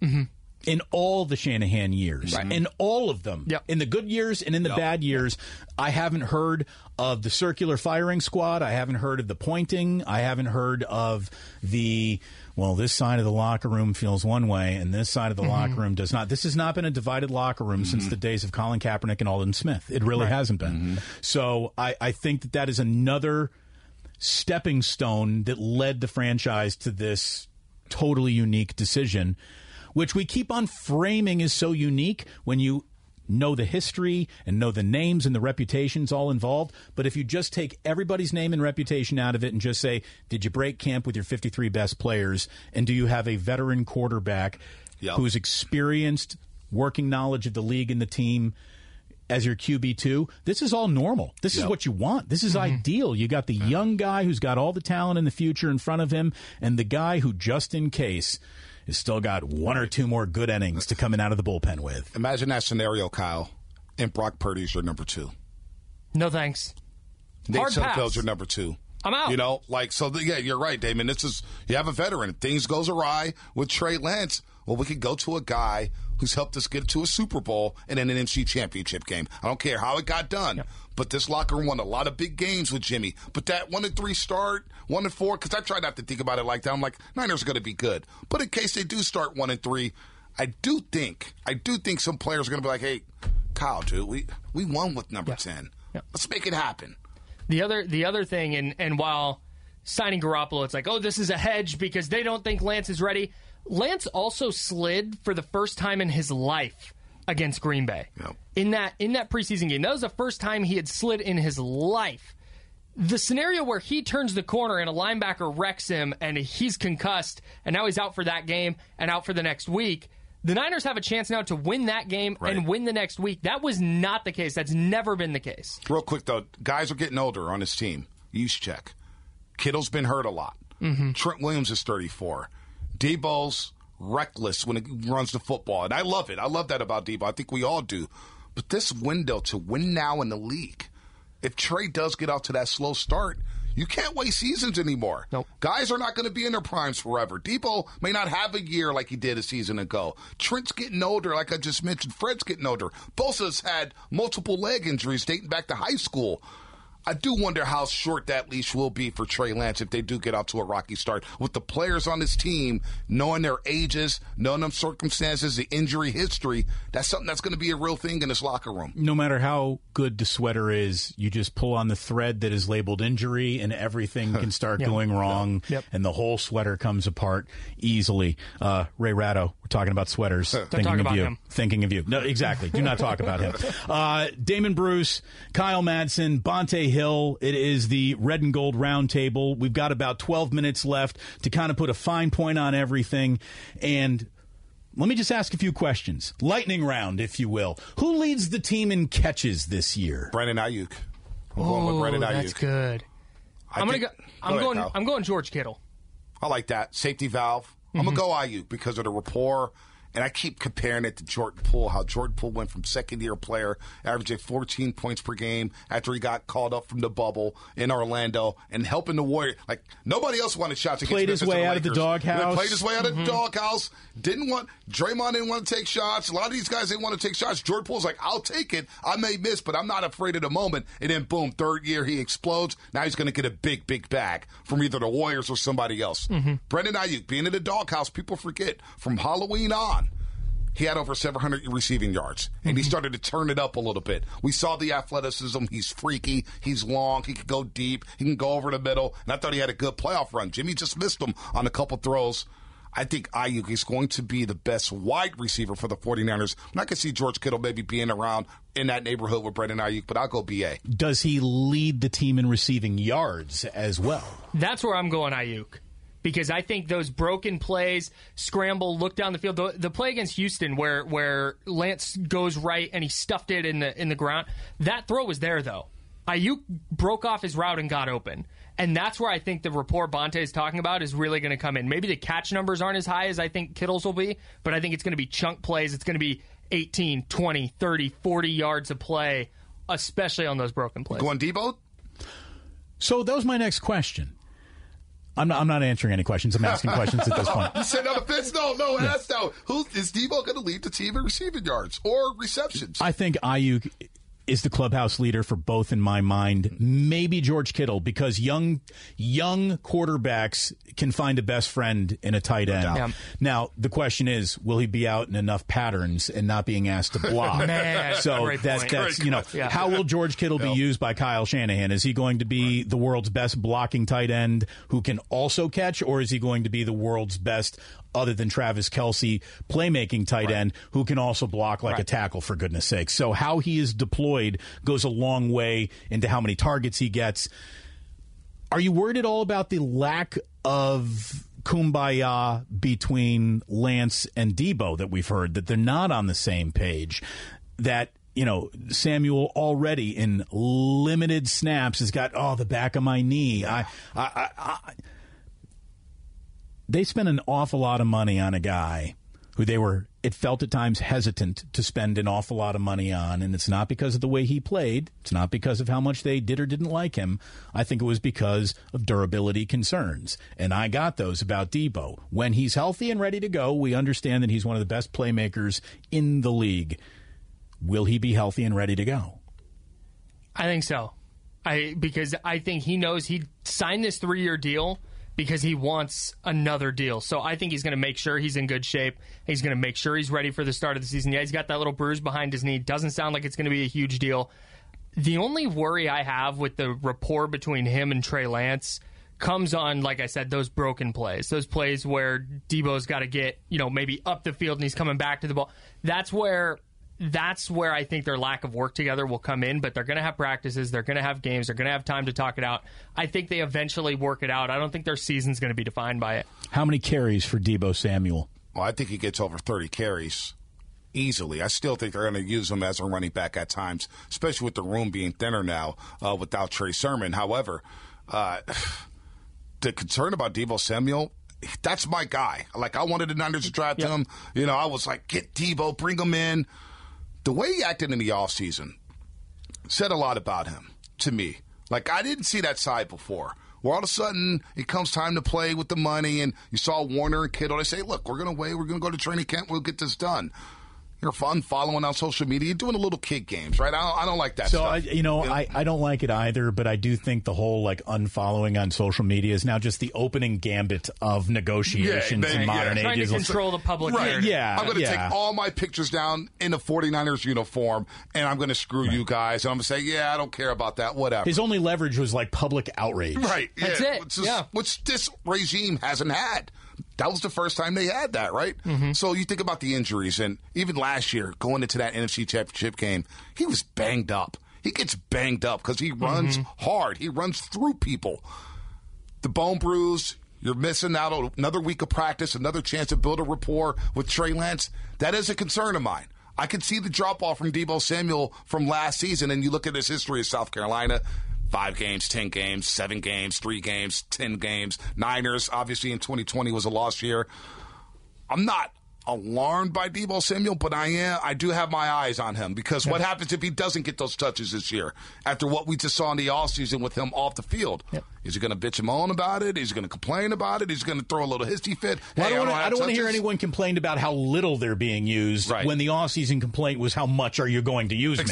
Mm-hmm. in all the Shanahan years, in all of them, Yep. in the good years and in the bad years, I haven't heard of the circular firing squad. I haven't heard of the pointing. I haven't heard of the well, this side of the locker room feels one way, and this side of the mm-hmm. locker room does not. This has not been a divided locker room since mm-hmm. the days of Colin Kaepernick and Aldon Smith. It really hasn't been. So I, I think that that is another stepping stone that led the franchise to this totally unique decision, which we keep on framing as so unique when you know the history and know the names and the reputations all involved. But if you just take everybody's name and reputation out of it and just say, did you break camp with your 53 best players? And do you have a veteran quarterback Yep. who's experienced, working knowledge of the league and the team? As your QB2, this is all normal. This is what you want. This is mm-hmm. ideal. You got the young guy who's got all the talent in the future in front of him, and the guy who, just in case, has still got one or two more good innings to coming out of the bullpen with. Imagine that scenario, Kyle. And Brock Purdy's your number two. No thanks. Nate Hard pass. Sudfeld's your number two. I'm out. You know, like so. The, yeah, you're right, Damon. This is you have a veteran. If things goes awry with Trey Lance, well, we could go to a guy who's helped us get to a Super Bowl and an NFC Championship game. I don't care how it got done, but this locker room won a lot of big games with Jimmy. But that one and three start, one and four, because I try not to think about it like that. I'm like Niners are going to be good, but in case they do start one and three, I do think I do think some players are going to be like, hey, Kyle, dude, we we won with number ten. Let's make it happen. The other the other thing, and and while signing Garoppolo, it's like, oh, this is a hedge because they don't think Lance is ready. Lance also slid for the first time in his life against Green Bay. Yep. In that in that preseason game. That was the first time he had slid in his life. The scenario where he turns the corner and a linebacker wrecks him and he's concussed and now he's out for that game and out for the next week. The Niners have a chance now to win that game and win the next week. That was not the case. That's never been the case. Real quick though, guys are getting older on his team. Use check. Kittle's been hurt a lot. Mm-hmm. Trent Williams is 34. Debo's reckless when he runs the football, and I love it. I love that about Debo. I think we all do. But this window to win now in the league, if Trey does get out to that slow start, you can't wait seasons anymore. Nope. Guys are not going to be in their primes forever. Debo may not have a year like he did a season ago. Trent's getting older, like I just mentioned. Fred's getting older. Bosa's had multiple leg injuries dating back to high school. I do wonder how short that leash will be for Trey Lance if they do get out to a rocky start. With the players on his team, knowing their ages, knowing them circumstances, the injury history, that's something that's going to be a real thing in this locker room. No matter how good the sweater is, you just pull on the thread that is labeled injury, and everything can start going wrong, Yep. and the whole sweater comes apart easily. Uh, Ray Ratto, we're talking about sweaters. thinking talk of about you. him. Thinking of you. No, exactly. Do not talk about him. Uh, Damon Bruce, Kyle Madsen, Bonta Hill. It is the Red and Gold Roundtable. We've got about 12 minutes left to kind of put a fine point on everything. And let me just ask a few questions. Lightning round, if you will. Who leads the team in catches this year? Brandon Aiyuk. I'm going with Brandon Aiyuk. that's good. I I'm gonna go. I'm ahead, going. Kyle. I'm going George Kittle. I like that. Safety valve. I'm Mm-hmm. going to go Aiyuk because of the rapport. And I keep comparing it to Jordan Poole, how Jordan Poole went from second year player, averaging 14 points per game after he got called up from the bubble in Orlando and helping the Warriors. Like, nobody else wanted shots against Played his Memphis way and out of the Lakers. doghouse. Played his way out Mm-hmm. of the doghouse. Didn't want, Draymond didn't want to take shots. A lot of these guys didn't want to take shots. Jordan Poole's like, I'll take it. I may miss, but I'm not afraid of the moment. And then, boom, third year, he explodes. Now he's going to get a big, big bag from either the Warriors or somebody else. Brendan Aiyuk, being in the doghouse, people forget from Halloween on, he had over 700 receiving yards, and he mm-hmm. started to turn it up a little bit. We saw the athleticism. He's freaky. He's long. He can go deep. He can go over the middle. And I thought he had a good playoff run. Jimmy just missed him on a couple throws. I think Aiyuk is going to be the best wide receiver for the 49ers. And I can see George Kittle maybe being around in that neighborhood with Brendan Aiyuk, but I'll go BA. Does he lead the team in receiving yards as well? That's where I'm going Aiyuk. Because I think those broken plays, scramble, look down the field. The, the play against Houston, where where Lance goes right and he stuffed it in the in the ground, that throw was there though. Aiyuk broke off his route and got open, and that's where I think the rapport Bonta is talking about is really going to come in. Maybe the catch numbers aren't as high as I think Kittle's will be, but I think it's going to be chunk plays. It's going to be 18, 20, 30, 40 yards of play, especially on those broken plays. Going Debo? So that was my next question. I'm not, I'm not answering any questions. I'm asking questions at this point. You said on the fence? No, no, ask now. Who is Debo going to lead the team in receiving yards or receptions? I think Aiyuk is the clubhouse leader for both in my mind. Maybe George Kittle because young young quarterbacks can find a best friend in a tight end. Yeah. Now the question is, will he be out in enough patterns and not being asked to block? Man, so great that's Great you know Yeah. how will George Kittle be used by Kyle Shanahan? Is he going to be the world's best blocking tight end who can also catch, or is he going to be the world's best? Other than Travis Kelce, playmaking tight end who can also block like a tackle, for goodness sake. So, how he is deployed goes a long way into how many targets he gets. Are you worried at all about the lack of kumbaya between Lance and Debo that we've heard, that they're not on the same page? That, you know, Samuel already in limited snaps has got, oh, the back of my knee. I, I, I, I they spent an awful lot of money on a guy who they were it felt at times hesitant to spend an awful lot of money on. And it's not because of the way he played. It's not because of how much they did or didn't like him. I think it was because of durability concerns. And i got those about debo. When he's healthy and ready to go we understand that he's one of the best playmakers in the league. Will he be healthy and ready to go? I think so. I because I think he knows he signed this three year deal because he wants another deal. So I think he's going to make sure he's in good shape. He's going to make sure he's ready for the start of the season. Yeah, he's got that little bruise behind his knee. Doesn't sound like it's going to be a huge deal. The only worry I have with the rapport between him and Trey Lance comes on, like I said, those broken plays, those plays where Debo's got to get, you know, maybe up the field and he's coming back to the ball. That's where that's where I think their lack of work together will come in, but they're going to have practices, they're going to have games, they're going to have time to talk it out. I think they eventually work it out. I don't think their season's going to be defined by it. how many carries for debo samuel Well, I think he gets over 30 carries easily. I still think they're going to use him as a running back at times, especially with the room being thinner now uh, without Trey Sermon. However, uh, the concern about Debo Samuel. That's my guy. Like I wanted the Niners to draft him. You know, I was like, get Debo, bring him in. The way he acted in the offseason said a lot about him to me. Like I didn't see that side before. Where all of a sudden it comes time to play with the money, and you saw Warner and Kittle. They say, "Look, we're going to wait. We're going to go to training camp. We'll get this done." You're fun following on social media. You're doing a little kid games, right? I don't, I don't like that So stuff. I, you know, I, I don't like it either, but I do think the whole like unfollowing on social media is now just the opening gambit of negotiations Yeah, in yeah. modern Trying to ages. control the public Right. narrative. Yeah, I'm going to yeah. take all my pictures down in a 49ers uniform, and I'm going to screw you guys. And I'm going to say, yeah, I don't care about that. Whatever. His only leverage was like public outrage. Right. That's it. Which, is- Yeah. which this regime hasn't had. That was the first time they had that, right? Mm-hmm. So you think about the injuries, and even last year, going into that NFC Championship game, he was banged up. He gets banged up because he runs Mm-hmm. hard. He runs through people. The bone bruise, you're missing out on another week of practice, another chance to build a rapport with Trey Lance. That is a concern of mine. I can see the drop off from Debo Samuel from last season, and you look at his history of South Carolina. Five games, ten games, seven games, three games, ten games. Niners, obviously in 2020 was a lost year. I'm not alarmed by Debo Samuel, but I am. I do have my eyes on him because what happens if he doesn't get those touches this year? After what we just saw in the offseason with him off the field, is he going to bitch and moan about it? Is he going to complain about it? Is he going to throw a little hissy fit? Well, Hey, I don't want to hear anyone complain about how little they're being used Right. when the offseason complaint was how much are you going to use me?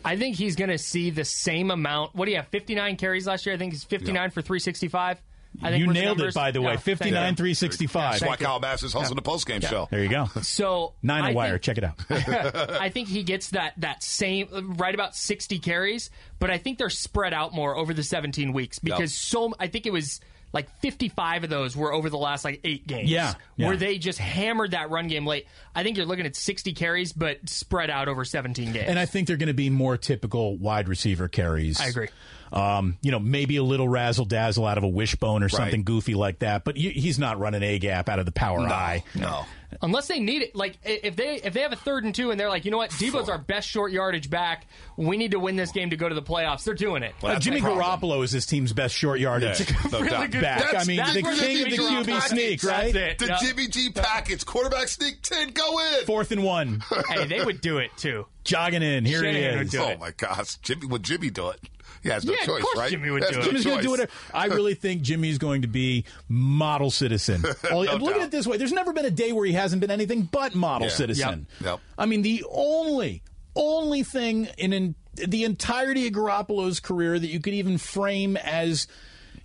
Exactly. I think he's going to see the same amount. What do you have? 59 carries last year. I think he's 59 for 365. I think You was the nailed it, by the way. Yeah, thank 59 you. 365. That's why Kyle Bass is hosting the postgame show. There you go. So Nine I a wire. think- Check it out. I think he gets that that same right about 60 carries, but I think they're spread out more over the 17 weeks because so I think it was like 55 of those were over the last like 8 games. Yeah, yeah. Where they just hammered that run game late. I think you're looking at 60 carries but spread out over 17 games. And I think they're going to be more typical wide receiver carries. I agree. Um, you know, maybe a little razzle dazzle out of a wishbone or something goofy like that, but you, he's not running a gap out of the power I. No. Unless they need it, like if they if they have a third and two and they're like, you know what, Debo's our best short yardage back. We need to win this game to go to the playoffs. They're doing it. Well, Uh, Jimmy. Garoppolo is his team's best short yardage Yeah, no Really doubt. good back. I mean, that's the king of the Jimmy QB Garoppolo- sneak, That's right? it. The Yeah. Jimmy G packets, quarterback sneak 10, go in. Fourth and one, hey, they would do it too. jogging in. Here Shanahan he is. Oh it. my gosh, Jimmy! Would Jimmy do it? He has no Yeah, of choice, course right? Jimmy would do it. no Jimmy's going to do it. I really think Jimmy's going to be model citizen. Well, look at it this way: there's never been a day where he hasn't been anything but model Yeah. citizen. Yep. Yep. I mean, the only only thing in, in the entirety of Garoppolo's career that you could even frame as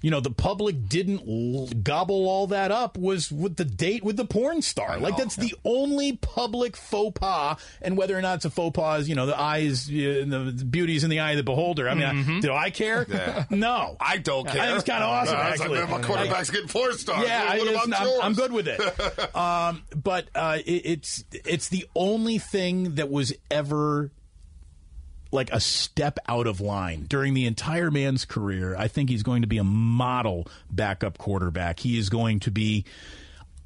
you know the public didn't l- gobble all that up was with the date with the porn star like that's the only public faux pas and whether or not it's a faux pas you know the eyes uh, the beauty's in the eye of the beholder i mean do i care no I don't care. I think it's kind of awesome, I was like, actually. man, my quarterback's getting four stars. yeah, I, what it's about not- yours? I'm good with it. um, but uh, it, it's it's the only thing that was ever like a step out of line during the entire man's career. I think he's going to be a model backup quarterback. He is going to be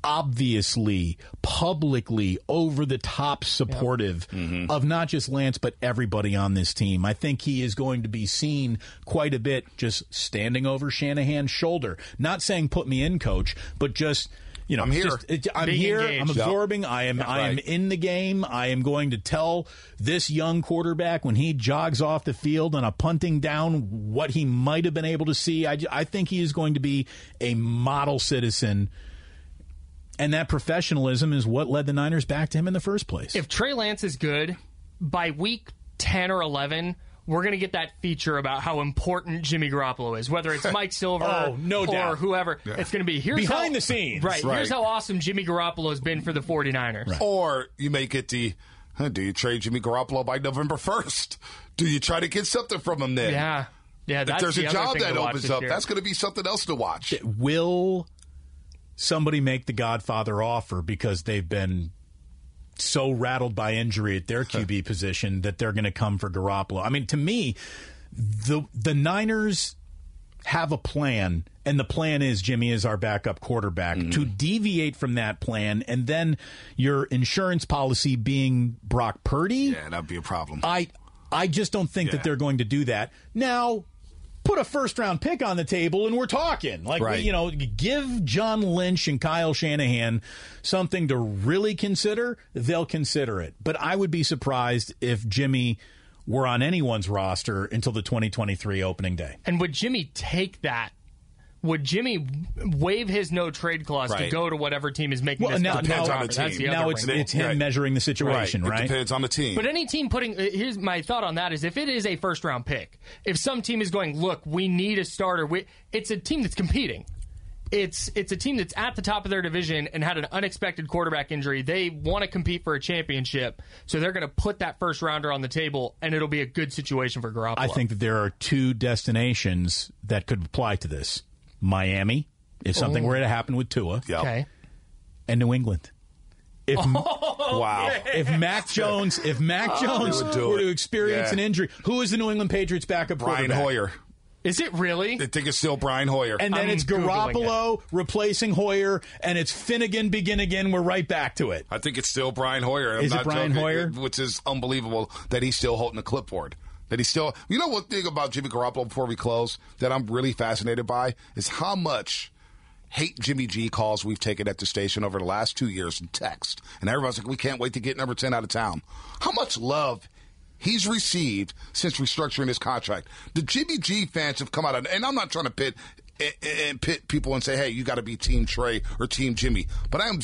obviously publicly over the top supportive mm-hmm. of not just Lance but everybody on this team. I think he is going to be seen quite a bit just standing over Shanahan's shoulder. Not saying put me in coach, but just you know, I'm here. just- it- I'm Being here. engaged. I'm Yep. absorbing. I am. I am right. in the game. I am going to tell this young quarterback when he jogs off the field on a punting down what he might have been able to see. I, I think he is going to be a model citizen. And that professionalism is what led the Niners back to him in the first place. If Trey Lance is good, by week 10 or 11, we're going to get that feature about how important Jimmy Garoppolo is, whether it's Mike Silver Oh, no or doubt. whoever. It's going to be here's Behind how- the scenes. Right, Right. Here's how awesome Jimmy Garoppolo has been for the 49ers. Or you may get the, huh, do you trade Jimmy Garoppolo by November 1st? Do you try to get something from him then? Yeah. Yeah, If there's the a other job thing that opens up, year. that's going to be something else to watch. will somebody make the Godfather offer because they've been so rattled by injury at their QB position that they're going to come for Garoppolo? I mean, to me, the the Niners have a plan, and the plan is Jimmy is our backup quarterback. Mm-hmm. To deviate from that plan, and then your insurance policy being Brock Purdy, Yeah, that'd be a problem. I I just don't think that they're going to do that. Now, put a first round pick on the table and we're talking. Like Right. you know, give John Lynch and Kyle Shanahan something to really consider, they'll consider it. But I would be surprised if Jimmy were on anyone's roster until the 2023 opening day. And would Jimmy take that? Would Jimmy waive his no trade clause to go to whatever team is making Well, this now- contract now- offer? on the team. the now it's it's him Right. measuring the situation, It right? depends on the team. But any team putting uh, here's my thought on that is if it is a first round pick, if some team is going, look, we need a starter, we, it's a team that's competing. It's it's a team that's at the top of their division and had an unexpected quarterback injury. They want to compete for a championship, so they're going to put that first rounder on the table, and it'll be a good situation for Garoppolo. I think that there are two destinations that could apply to this. Miami, if something Oh. were to happen with Tua, Yep. Okay. and New England. If oh, Wow. if Mac Jones if Mac oh, Jones would were to experience Yeah. an injury, who is the New England Patriots backup Brian quarterback? Hoyer. Is it really? I think it's still Brian Hoyer. And then I'm it's Googling Garoppolo replacing Hoyer, and it's Finnegan begin again. We're right back to it. I think it's still Brian Hoyer. I'm Is it Brian joking, Hoyer? Which is unbelievable that he's still holding the clipboard. That he's still. You know what thing about Jimmy Garoppolo before we close that I'm really fascinated by is how much hate Jimmy G calls we've taken at the station over the last two years in text. And everyone's like, we can't wait to get number 10 out of town. How much love he's received since restructuring his contract. The Jimmy G fans have come out, and I'm not trying to pit eh, eh, eh, and pit people and say, "Hey, you got to be Team Trey or Team Jimmy," but I am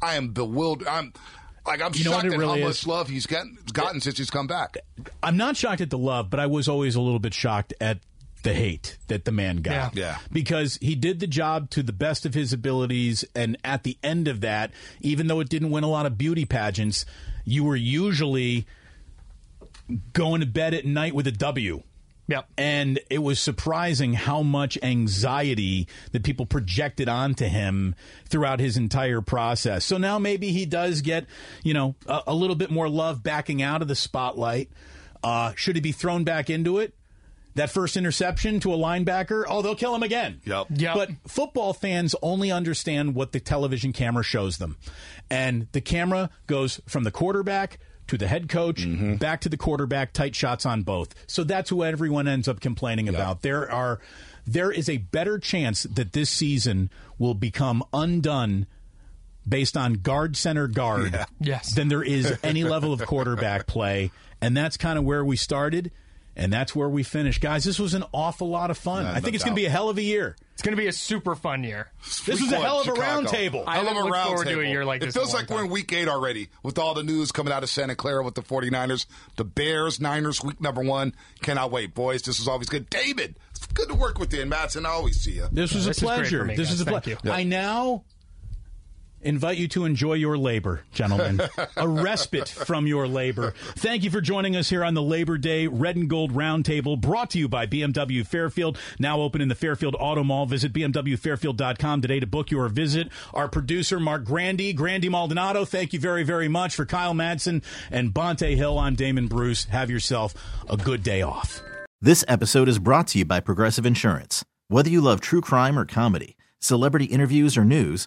I am bewildered. I'm like I'm You know what shocked it at really how is? much love he's gotten gotten since he's come back. I'm not shocked at the love, but I was always a little bit shocked at the hate that the man got. Yeah. Yeah. Because he did the job to the best of his abilities, and at the end of that, even though it didn't win a lot of beauty pageants, you were usually going to bed at night with a W. Yep. And it was surprising how much anxiety that people projected onto him throughout his entire process. So now maybe he does get, you know, a, a little bit more love backing out of the spotlight. Uh, should he be thrown back into it? That first interception to a linebacker, oh, they'll kill him again. Yep. Yep. But football fans only understand what the television camera shows them. And the camera goes from the quarterback to the head coach, mm-hmm. back to the quarterback, tight shots on both. So that's what everyone ends up complaining about. There are there is a better chance that this season will become undone based on guard center guard Yes. than there is any level of quarterback play. And that's kind of where we started. And that's where we finish. Guys, this was an awful lot of fun. Yeah, I no think it's going to be a hell of a year. It's going to be a super fun year. This was a hell of a round table. I Hell of a look round forward to a table. year like it this in feels a long like we're in week eight already with all the news coming out of Santa Clara with the 49ers, the Bears, Niners, week number one. Cannot wait, boys. This is always good. David, it's good to work with you, and Madsen. I always see you. This was This a is great pleasure. for me, this guys. is a Thank pleasure. you. I now invite you to enjoy your labor, gentlemen. a respite from your labor. Thank you for joining us here on the Labor Day Red and Gold Roundtable, brought to you by BMW Fairfield. Now open in the Fairfield Auto Mall. Visit BMWFairfield.com today to book your visit. Our producer, Mark Grandy, Grandy Maldonado, thank you very, very much. For Kyle Madsen and Bonta Hill, I'm Damon Bruce. Have yourself a good day off. This episode is brought to you by Progressive Insurance. Whether you love true crime or comedy, celebrity interviews or news,